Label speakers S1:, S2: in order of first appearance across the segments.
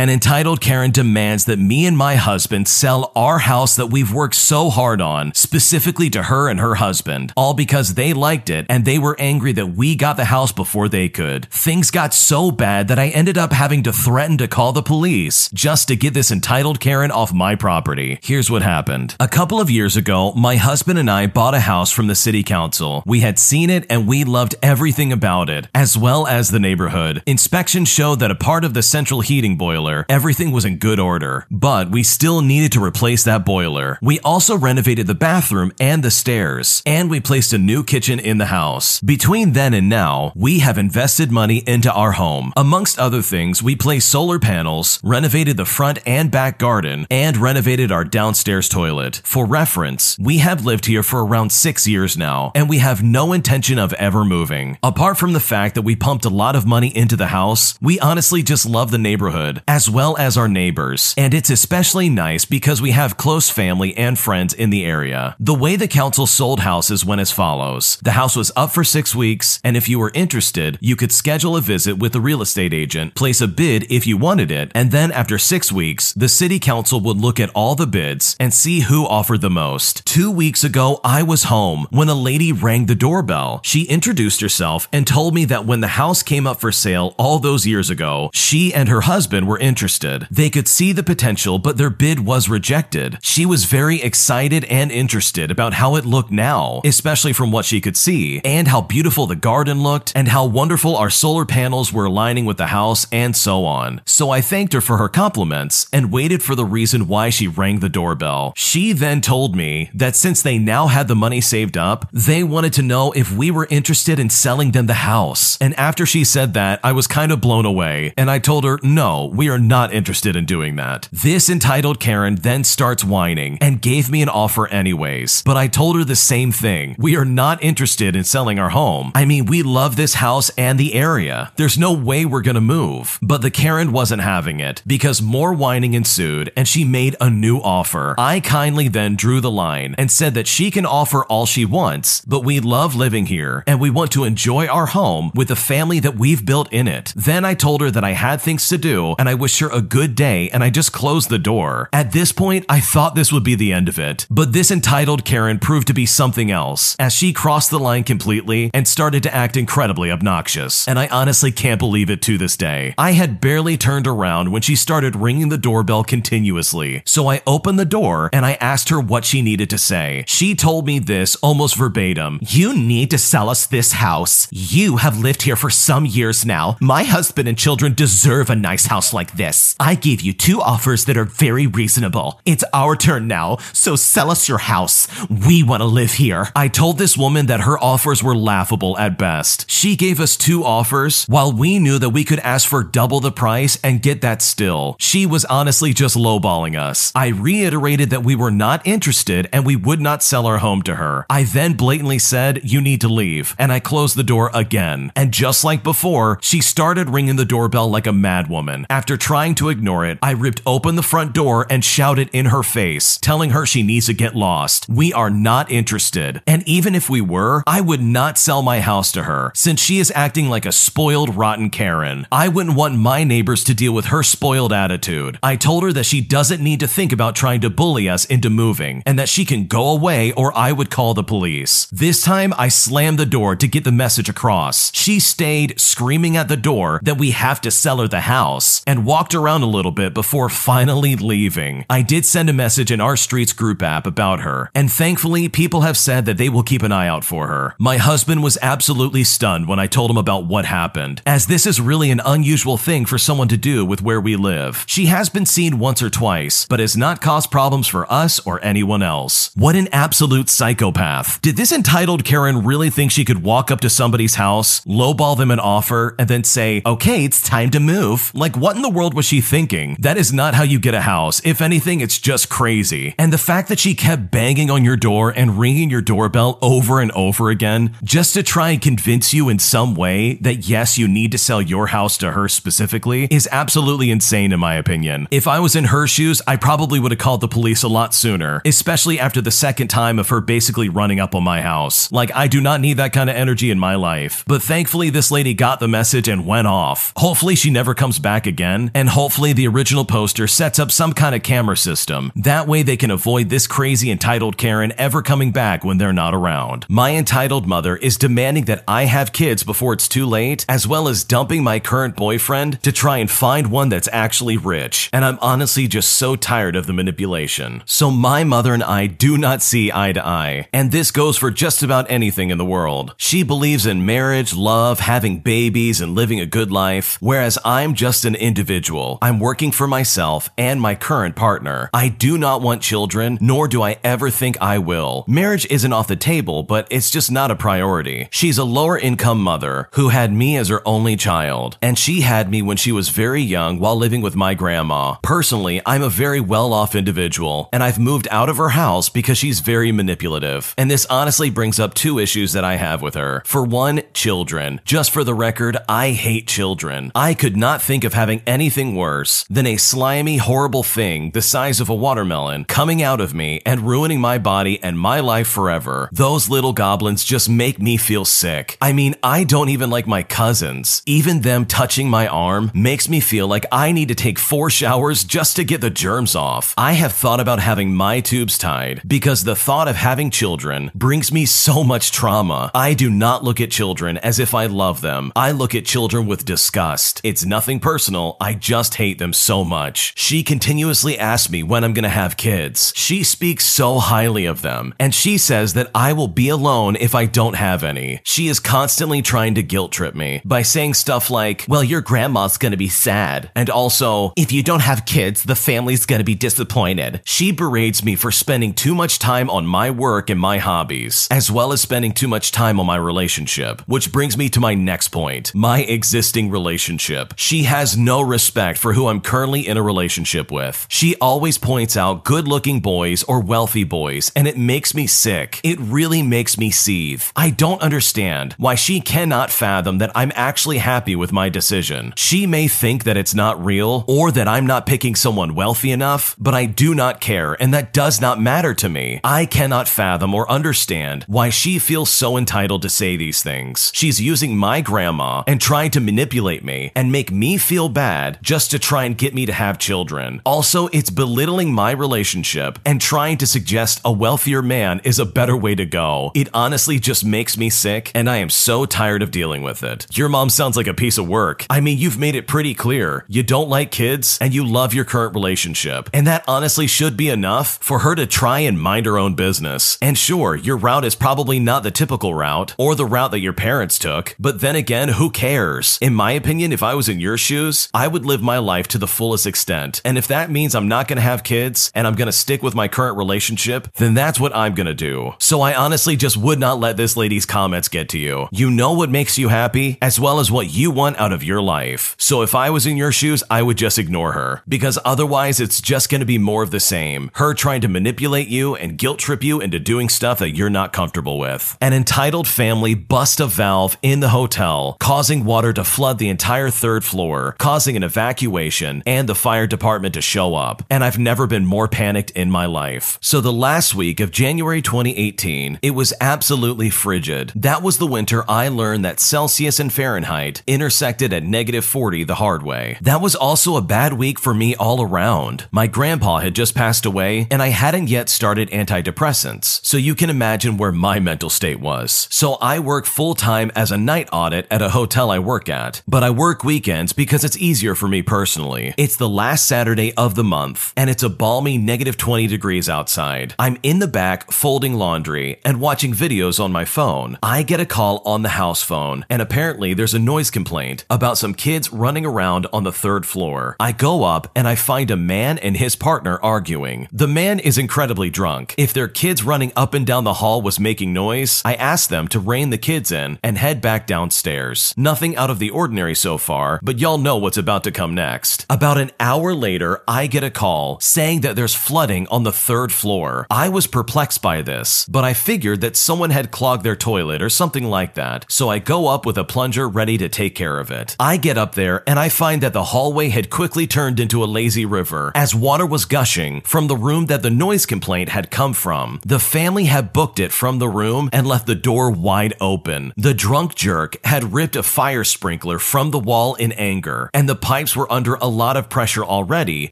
S1: and entitled Karen demands that me and my husband sell our house that we've worked so hard on, specifically to her and her husband, all because they liked it and they were angry that we got the house before they could. Things got so bad that I ended up having to threaten to call the police just to get this entitled Karen off my property. Here's what happened. A couple of years ago, my husband and I bought a house from the city council. We had seen it and we loved everything about it, as well as the neighborhood. Inspections showed that a part of the central heating boiler, everything was in good order, but we still needed to replace that boiler. We also renovated the bathroom and the stairs, and we placed a new kitchen in the house. Between then and now, we have invested money into our home. Amongst other things, we placed solar panels, renovated the front and back garden, and renovated our downstairs toilet. For reference, we have lived here for around six years now, and we have no intention of ever moving. Apart from the fact that we pumped a lot of money into the house, we honestly just love the neighborhood, as well as our neighbors. And it's especially nice because we have close family and friends in the area. The way the council sold houses went as follows. The house was up for six weeks, and if you were interested, you could schedule a visit with the real estate agent, place a bid if you wanted it, and then after six weeks, the city council would look at all the bids and see who offered the most. Two weeks ago, I was home when a lady rang the doorbell. She introduced herself and told me that when the house came up for sale all those years ago, she and her husband were interested. They could see the potential, but their bid was rejected. She was very excited and interested about how it looked now, especially from what she could see, and how beautiful the garden looked, and how wonderful our solar panels were aligning with the house, and so on. So I thanked her for her compliments and waited for the reason why she rang the doorbell. She then told me that since they now had the money saved up, they wanted to know if we were interested in selling them the house. And after she said that, I was kind of blown away, and I told her, no, we are not interested in doing that. This entitled Karen then starts whining and gave me an offer anyways, but I told her the same thing. We are not interested in selling our home. I mean, we love this house and the area. There's no way we're gonna move. But the Karen wasn't having it because more whining ensued and she made a new offer. I kindly then drew the line and said that she can offer all she wants, but we love living here and we want to enjoy our home with the family that we've built in it. Then I told her that I had things to do and I her a good day and I just closed the door. At this point, I thought this would be the end of it, but this entitled Karen proved to be something else as she crossed the line completely and started to act incredibly obnoxious. And I honestly can't believe it to this day. I had barely turned around when she started ringing the doorbell continuously, so I opened the door and I asked her what she needed to say. She told me this almost verbatim You need to sell us this house. You have lived here for some years now. My husband and children deserve a nice house like this. I gave you two offers that are very reasonable. It's our turn now, so sell us your house. We want to live here. I told this woman that her offers were laughable at best. She gave us two offers while we knew that we could ask for double the price and get that still. She was honestly just lowballing us. I reiterated that we were not interested and we would not sell our home to her. I then blatantly said, You need to leave, and I closed the door again. And just like before, she started ringing the doorbell like a madwoman. After trying to ignore it, I ripped open the front door and shouted in her face, telling her she needs to get lost. We are not interested. And even if we were, I would not sell my house to her, since she is acting like a spoiled, rotten Karen. I wouldn't want my neighbors to deal with her spoiled attitude. I told her that she doesn't need to think about trying to bully us into moving, and that she can go away or I would call the police. This time, I slammed the door to get the message across. She stayed screaming at the door that we have to sell her the house and walked around a little bit before finally leaving. I did send a message in our Streets group app about her, and thankfully, people have said that they will keep an eye out for her. My husband was absolutely stunned when I told him about what happened, as this is really an unusual thing for someone to do with where we live. She has been seen once or twice, but has not caused problems for us or anyone else. What an absolute psychopath. Did this entitled Karen really think she could walk up to somebody's house, lowball them an offer, and then say, okay, it's time to move? Like, what in the world was she thinking? That is not how you get a house. If anything, it's just crazy. And the fact that she kept banging on your door and ringing your doorbell over and over again just to try and convince you in some way that yes, you need to sell your house to her specifically is absolutely insane in my opinion. If I was in her shoes, I probably would have called the police a lot sooner, especially after the second time of her basically running up on my house. Like, I do not need that kind of energy in my life. But thankfully, this lady got the message and went off. Hopefully, she never comes back again, and hopefully the original poster sets up some kind of camera system. That way they can avoid this crazy entitled Karen ever coming back when they're not around. My entitled mother is demanding that I have kids before it's too late, as well as dumping my current boyfriend to try and find one that's actually rich. And I'm honestly just so tired of the manipulation. So my mother and I do not see eye to eye. And this goes for just about anything in the world. She believes in marriage, love, having babies, and living a good life, whereas I'm just an individual. I'm working for myself and my current partner. I do not want children, nor do I ever think I will. Marriage isn't off the table, but it's just not a priority. She's a lower income mother who had me as her only child, and she had me when she was very young while living with my grandma. Personally, I'm a very well off individual, and I've moved out of her house because she's very manipulative. And this honestly brings up two issues that I have with her. For one, children. Just for the record, I hate children. I could not think of having anything worse than a slimy, horrible thing the size of a watermelon coming out of me and ruining my body and my life forever. Those little goblins just make me feel sick. I mean, I don't even like my cousins. Even them touching my arm makes me feel like I need to take four showers just to get the germs off. I have thought about having my tubes tied because the thought of having children brings me so much trauma. I do not look at children as if I love them. I look at children with disgust. It's nothing personal. I just hate them so much. She continuously asks me when I'm to have kids. She speaks so highly of them, and she says that I will be alone if I don't have any. She is constantly trying to guilt trip me by saying stuff like, well, your grandma's to be sad. And also, if you don't have kids, the family's to be disappointed. She berates me for spending too much time on my work and my hobbies, as well as spending too much time on my relationship. Which brings me to my next point my existing relationship. She has no respect for who I'm currently in a relationship with. She always points out good looking boys or wealthy boys, and it makes me sick. It really makes me seethe. I don't understand why she cannot fathom that I'm actually happy with my decision. She may think that it's not real or that I'm not picking someone wealthy enough, but I do not care, and that does not matter to me. I cannot fathom or understand why she feels so entitled to say these things. She's using my grandma and trying to manipulate me and make me feel bad just to try and get me to have children. Also, it's belittling my relationship and trying to suggest a wealthier man is a better way to go. It honestly just makes me sick, and I am so tired of dealing with it. Your mom sounds like a piece of work. I mean, you've made it pretty clear. You don't like kids, and you love your current relationship. And that honestly should be enough for her to try and mind her own business. And sure, your route is probably not the typical route or the route that your parents took, but then again, who cares? In my opinion, if I was in your shoes, I would live my life to the fullest extent. And if that means I'm not gonna have kids and I'm gonna stick with my current relationship, then that's what I'm gonna do. So I honestly just would not let this lady's comments get to you. You know what makes you happy, as well as what you want out of your life. So if I was in your shoes, I would just ignore her, because otherwise it's just gonna be more of the same. Her trying to manipulate you and guilt trip you into doing stuff that you're not comfortable with. An entitled family bust a valve in the hotel, causing water to flood the entire third floor, causing an evacuation and the fire department to show up. And I've never been more panicked in my life. So the last week of January 2018, it was absolutely frigid. That was the winter I learned that Celsius and Fahrenheit intersected at negative 40 the hard way. That was also a bad week for me all around. My grandpa had just passed away, and I hadn't yet started antidepressants, so you can imagine where my mental state was. So I work full time as a night audit at a hotel I work at, but I work weekends because it's easier for me personally. It's the last Saturday of the month, and it's a balmy negative 20 degrees outside. I'm in the back folding laundry and watching videos on my phone. I get a call on the house phone, and apparently there's a noise complaint about some kids running around on the third floor. I go up and I find a man and his partner arguing. The man is incredibly drunk. If their kids running up and down the hall was making noise, I asked them to rein the kids in and head back downstairs. Nothing out of the ordinary so far, but y'all know what's about to come next. About an hour later, I get a call saying that there's flooding on the third floor. I was perplexed by this, but I figured that someone had clogged their toilet or something like that, so I go up with a plunger ready to take care of it. I get up there and I find that the hallway had quickly turned into a lazy river as water was gushing from the room that the noise complaint had come from. The family had booked it from the room and left the door wide open. The drunk jerk had ripped a fire sprinkler from the wall in anger, and the pipe pipes were under a lot of pressure already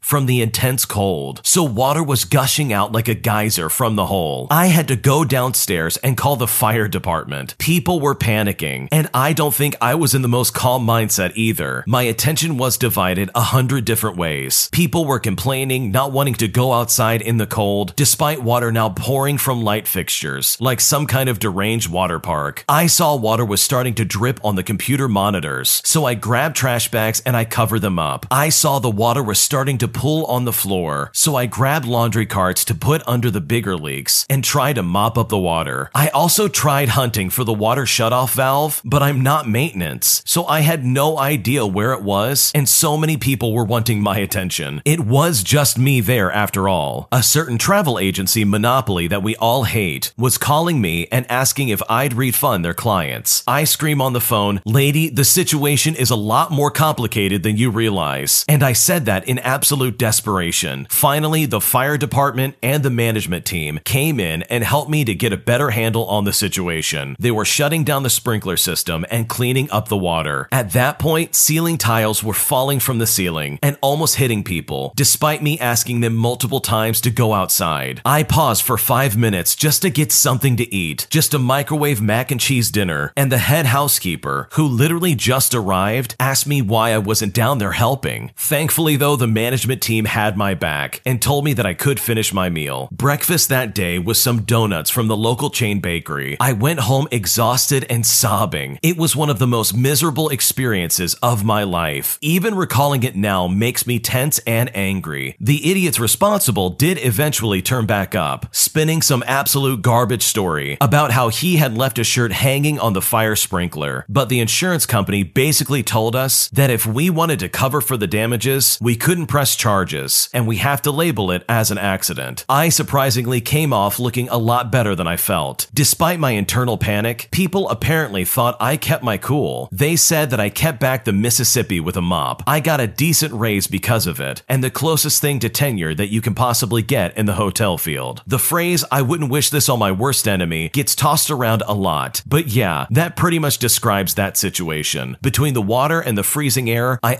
S1: from the intense cold, so water was gushing out like a geyser from the hole. I had to go downstairs and call the fire department. People were panicking, and I don't think I was in the most calm mindset either. My attention was divided a hundred different ways. People were complaining, not wanting to go outside in the cold, despite water now pouring from light fixtures, like some kind of deranged water park. I saw water was starting to drip on the computer monitors, so I grabbed trash bags and I covered them up. I saw the water was starting to pool on the floor, so I grabbed laundry carts to put under the bigger leaks and try to mop up the water. I also tried hunting for the water shutoff valve, but I'm not maintenance, so I had no idea where it was, and so many people were wanting my attention. It was just me there after all. A certain travel agency monopoly that we all hate was calling me and asking if I'd refund their clients. I scream on the phone, Lady, the situation is a lot more complicated than you realize. And I said that in absolute desperation. Finally, the fire department and the management team came in and helped me to get a better handle on the situation. They were shutting down the sprinkler system and cleaning up the water. At that point, ceiling tiles were falling from the ceiling and almost hitting people, despite me asking them multiple times to go outside. I paused for five minutes just to get something to eat, just a microwave mac and cheese dinner, and the head housekeeper, who literally just arrived, asked me why I wasn't down there helping. Thankfully, though, the management team had my back and told me that I could finish my meal. Breakfast that day was some donuts from the local chain bakery. I went home exhausted and sobbing. It was one of the most miserable experiences of my life. Even recalling it now makes me tense and angry. The idiots responsible did eventually turn back up, spinning some absolute garbage story about how he had left a shirt hanging on the fire sprinkler. But the insurance company basically told us that if we wanted to cover for the damages, we couldn't press charges, and we have to label it as an accident. I surprisingly came off looking a lot better than I felt. Despite my internal panic, people apparently thought I kept my cool. They said that I kept back the Mississippi with a mop. I got a decent raise because of it, and the closest thing to tenure that you can possibly get in the hotel field. The phrase, I wouldn't wish this on my worst enemy, gets tossed around a lot, but yeah, that pretty much describes that situation. Between the water and the freezing air, I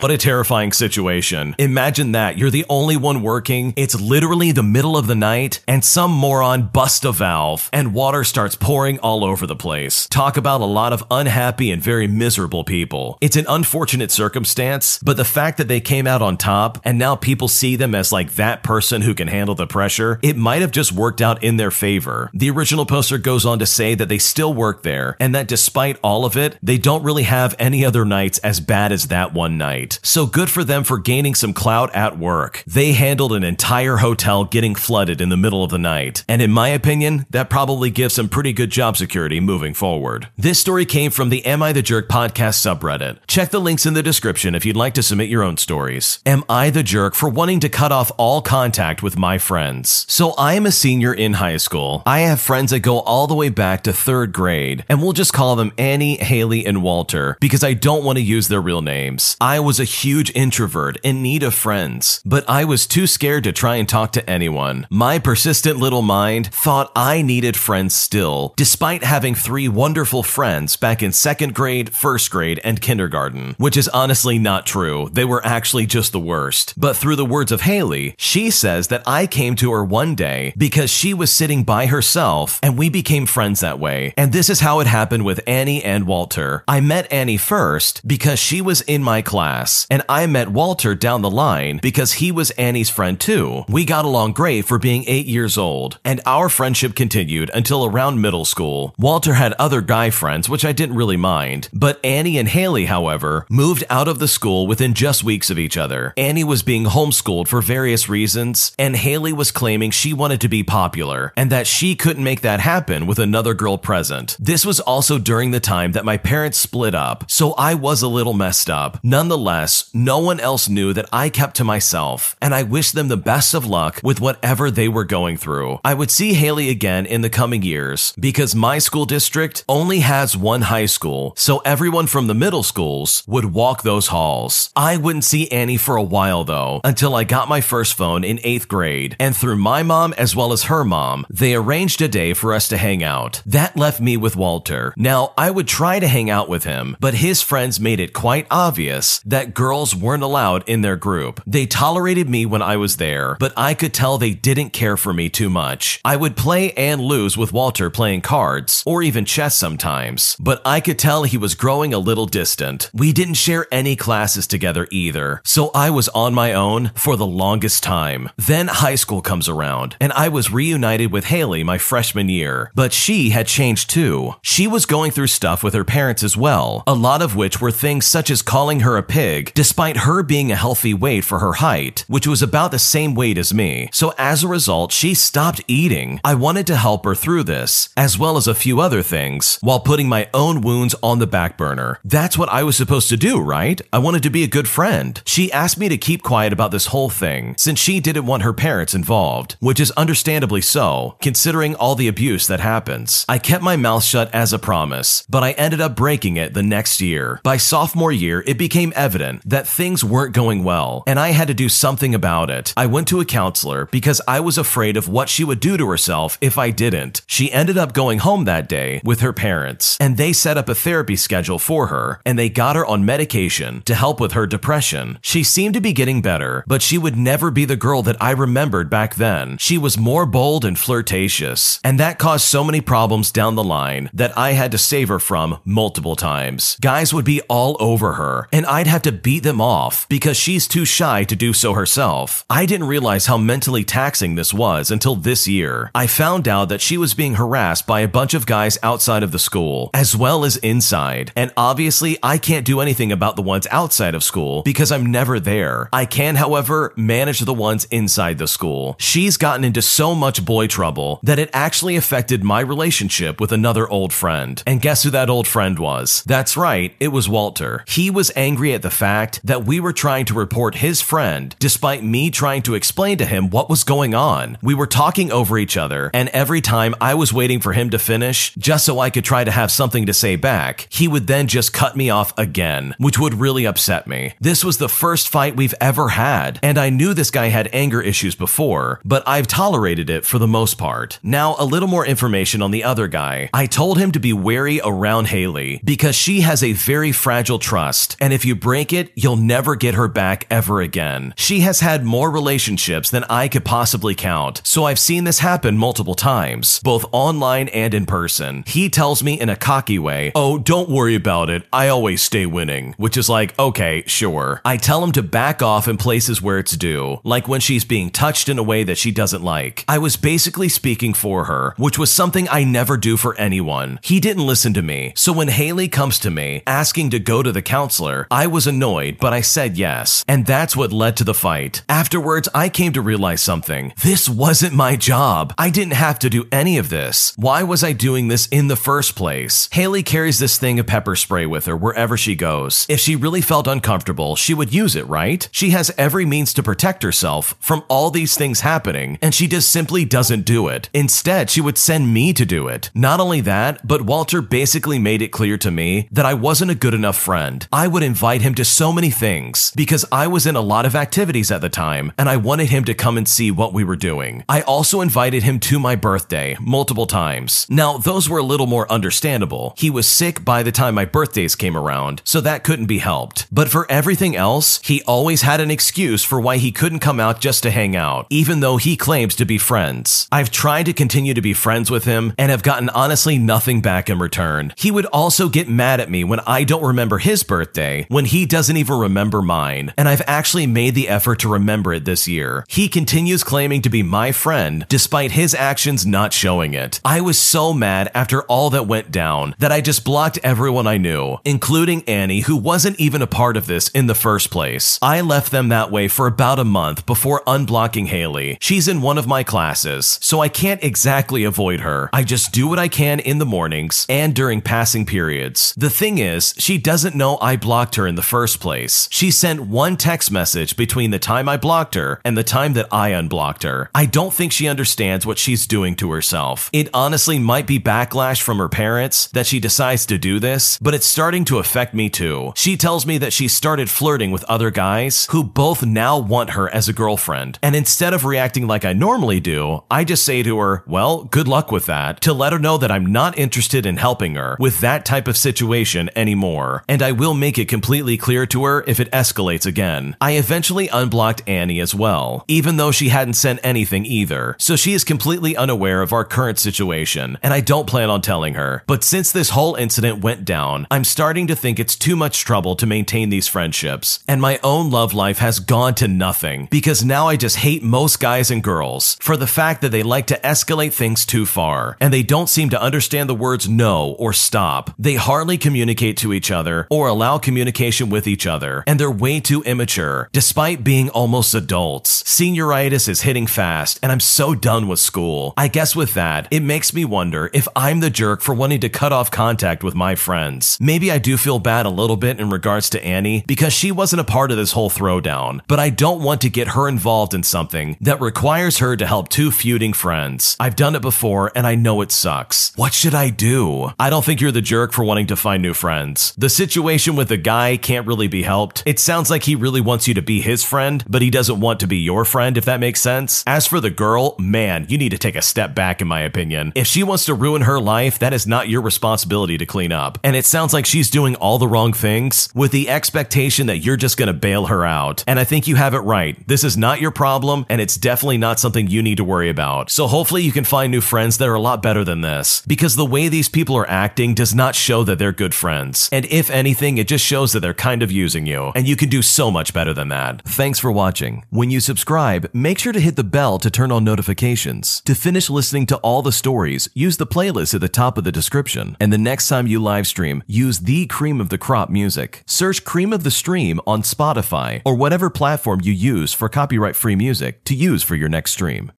S1: What a terrifying situation. Imagine that. You're the only one working. It's literally the middle of the night, and some moron busts a valve, and water starts pouring all over the place. Talk about a lot of unhappy and very miserable people. It's an unfortunate circumstance, but the fact that they came out on top, and now people see them as like that person who can handle the pressure, it might have just worked out in their favor. The original poster goes on to say that they still work there, and that despite all of it, they don't really have any other nights as bad as that one night. So good for them for gaining some clout at work. They handled an entire hotel getting flooded in the middle of the night. And in my opinion, that probably gives some pretty good job security moving forward. This story came from the Am I the Jerk podcast subreddit. Check the links in the description if you'd like to submit your own stories. Am I the jerk for wanting to cut off all contact with my friends? So I am a senior in high school. I have friends that go all the way back to third grade, and we'll just call them Annie, Haley, and Walter because I don't want to use their real names. I was a huge introvert in need of friends, but I was too scared to try and talk to anyone. My persistent little mind thought I needed friends still, despite having three wonderful friends back in second grade, first grade, and kindergarten, which is honestly not true. They were actually just the worst. But through the words of Haley, she says that I came to her one day because she was sitting by herself and we became friends that way. And this is how it happened with Annie and Walter. I met Annie first because she was in my class class, and I met Walter down the line because he was Annie's friend too. We got along great for being eight years old, and our friendship continued until around middle school. Walter had other guy friends, which I didn't really mind, but Annie and Haley, however, moved out of the school within just weeks of each other. Annie was being homeschooled for various reasons, and Haley was claiming she wanted to be popular and that she couldn't make that happen with another girl present. This was also during the time that my parents split up, so I was a little messed up. Nonetheless, no one else knew that I kept to myself, and I wished them the best of luck with whatever they were going through. I would see Haley again in the coming years because my school district only has one high school, so everyone from the middle schools would walk those halls. I wouldn't see Annie for a while though, until I got my first phone in eighth grade, and through my mom as well as her mom, they arranged a day for us to hang out. That left me with Walter. Now, I would try to hang out with him, but his friends made it quite obvious that girls weren't allowed in their group. They tolerated me when I was there, but I could tell they didn't care for me too much. I would play and lose with Walter playing cards, or even chess sometimes, but I could tell he was growing a little distant. We didn't share any classes together either, so I was on my own for the longest time. Then high school comes around, and I was reunited with Haley my freshman year, but she had changed too. She was going through stuff with her parents as well, a lot of which were things such as calling her a pig, despite her being a healthy weight for her height, which was about the same weight as me. So as a result, she stopped eating. I wanted to help her through this, as well as a few other things, while putting my own wounds on the back burner. That's what I was supposed to do, right? I wanted to be a good friend. She asked me to keep quiet about this whole thing, since she didn't want her parents involved, which is understandably so, considering all the abuse that happens. I kept my mouth shut as a promise, but I ended up breaking it the next year. By sophomore year, it became evident that things weren't going well, and I had to do something about it. I went to a counselor because I was afraid of what she would do to herself if I didn't. She ended up going home that day with her parents, and they set up a therapy schedule for her, and they got her on medication to help with her depression. She seemed to be getting better, but she would never be the girl that I remembered back then. She was more bold and flirtatious, and that caused so many problems down the line that I had to save her from multiple times. Guys would be all over her, and I'd have to beat them off because she's too shy to do so herself. I didn't realize how mentally taxing this was until this year. I found out that she was being harassed by a bunch of guys outside of the school, as well as inside. And obviously, I can't do anything about the ones outside of school because I'm never there. I can, however, manage the ones inside the school. She's gotten into so much boy trouble that it actually affected my relationship with another old friend. And guess who that old friend was? That's right, it was Walter. He was angry at the fact that we were trying to report his friend despite me trying to explain to him what was going on. We were talking over each other, and every time I was waiting for him to finish just so I could try to have something to say back, he would then just cut me off again, which would really upset me. This was the first fight we've ever had, and I knew this guy had anger issues before, but I've tolerated it for the most part. Now, a little more information on the other guy. I told him to be wary around Haley because she has a very fragile trust, and if you break it, you'll never get her back ever again. She has had more relationships than I could possibly count, so I've seen this happen multiple times, both online and in person. He tells me in a cocky way, Oh, don't worry about it, I always stay winning, which is like, okay, sure. I tell him to back off in places where it's due, like when she's being touched in a way that she doesn't like. I was basically speaking for her, which was something I never do for anyone. He didn't listen to me, so when Haley comes to me asking to go to the counselor, I was annoyed, but I said yes, and that's what led to the fight. Afterwards, I came to realize something. This wasn't my job. I didn't have to do any of this. Why was I doing this in the first place? Haley carries this thing of pepper spray with her wherever she goes. If she really felt uncomfortable, she would use it, right? She has every means to protect herself from all these things happening, and she just simply doesn't do it. Instead, she would send me to do it. Not only that, but Walter basically made it clear to me that I wasn't a good enough friend. I would invite him to so many things because I was in a lot of activities at the time and I wanted him to come and see what we were doing. I also invited him to my birthday multiple times. Now, those were a little more understandable. He was sick by the time my birthdays came around, so that couldn't be helped. But for everything else, he always had an excuse for why he couldn't come out just to hang out, even though he claims to be friends. I've tried to continue to be friends with him and have gotten honestly nothing back in return. He would also get mad at me when I don't remember his birthday when he doesn't even remember mine, and I've actually made the effort to remember it this year. He continues claiming to be my friend despite his actions not showing it. I was so mad after all that went down that I just blocked everyone I knew, including Annie, who wasn't even a part of this in the first place. I left them that way for about a month before unblocking Haley. She's in one of my classes, so I can't exactly avoid her. I just do what I can in the mornings and during passing periods. The thing is, she doesn't know I blocked her in the first place. She sent one text message between the time I blocked her and the time that I unblocked her. I don't think she understands what she's doing to herself. It honestly might be backlash from her parents that she decides to do this, but it's starting to affect me too. She tells me that she started flirting with other guys who both now want her as a girlfriend. And instead of reacting like I normally do, I just say to her, well, good luck with that, to let her know that I'm not interested in helping her with that type of situation anymore. And I will make it completely clear to her if it escalates again. I eventually unblocked Annie as well, even though she hadn't sent anything either. So she is completely unaware of our current situation, and I don't plan on telling her. But since this whole incident went down, I'm starting to think it's too much trouble to maintain these friendships, and my own love life has gone to nothing because now I just hate most guys and girls for the fact that they like to escalate things too far, and they don't seem to understand the words no or stop. They hardly communicate to each other or allow communication with each other, and they're way too immature, despite being almost adults. Senioritis is hitting fast, and I'm so done with school. I guess with that, it makes me wonder if I'm the jerk for wanting to cut off contact with my friends. Maybe I do feel bad a little bit in regards to Annie because she wasn't a part of this whole throwdown, but I don't want to get her involved in something that requires her to help two feuding friends. I've done it before and I know it sucks. What should I do? I don't think you're the jerk for wanting to find new friends. The situation with the guy can't really be helped. It sounds like he really wants you to be his friend, but he doesn't want to be your friend, if that makes sense. As for the girl, man, you need to take a step back, in my opinion. If she wants to ruin her life, that is not your responsibility to clean up. And it sounds like she's doing all the wrong things with the expectation that you're just gonna bail her out. And I think you have it right. This is not your problem, and it's definitely not something you need to worry about. So hopefully you can find new friends that are a lot better than this. Because the way these people are acting does not show that they're good friends. And if anything, it just shows that they're kind of using you. And you can do so much better than that. Thanks for watching. When you subscribe, make sure to hit the bell to turn on notifications. To finish listening to all the stories, use the playlist at the top of the description. And the next time you live stream, use the cream of the crop music. Search Cream of the Stream on Spotify or whatever platform you use for copyright free music to use for your next stream.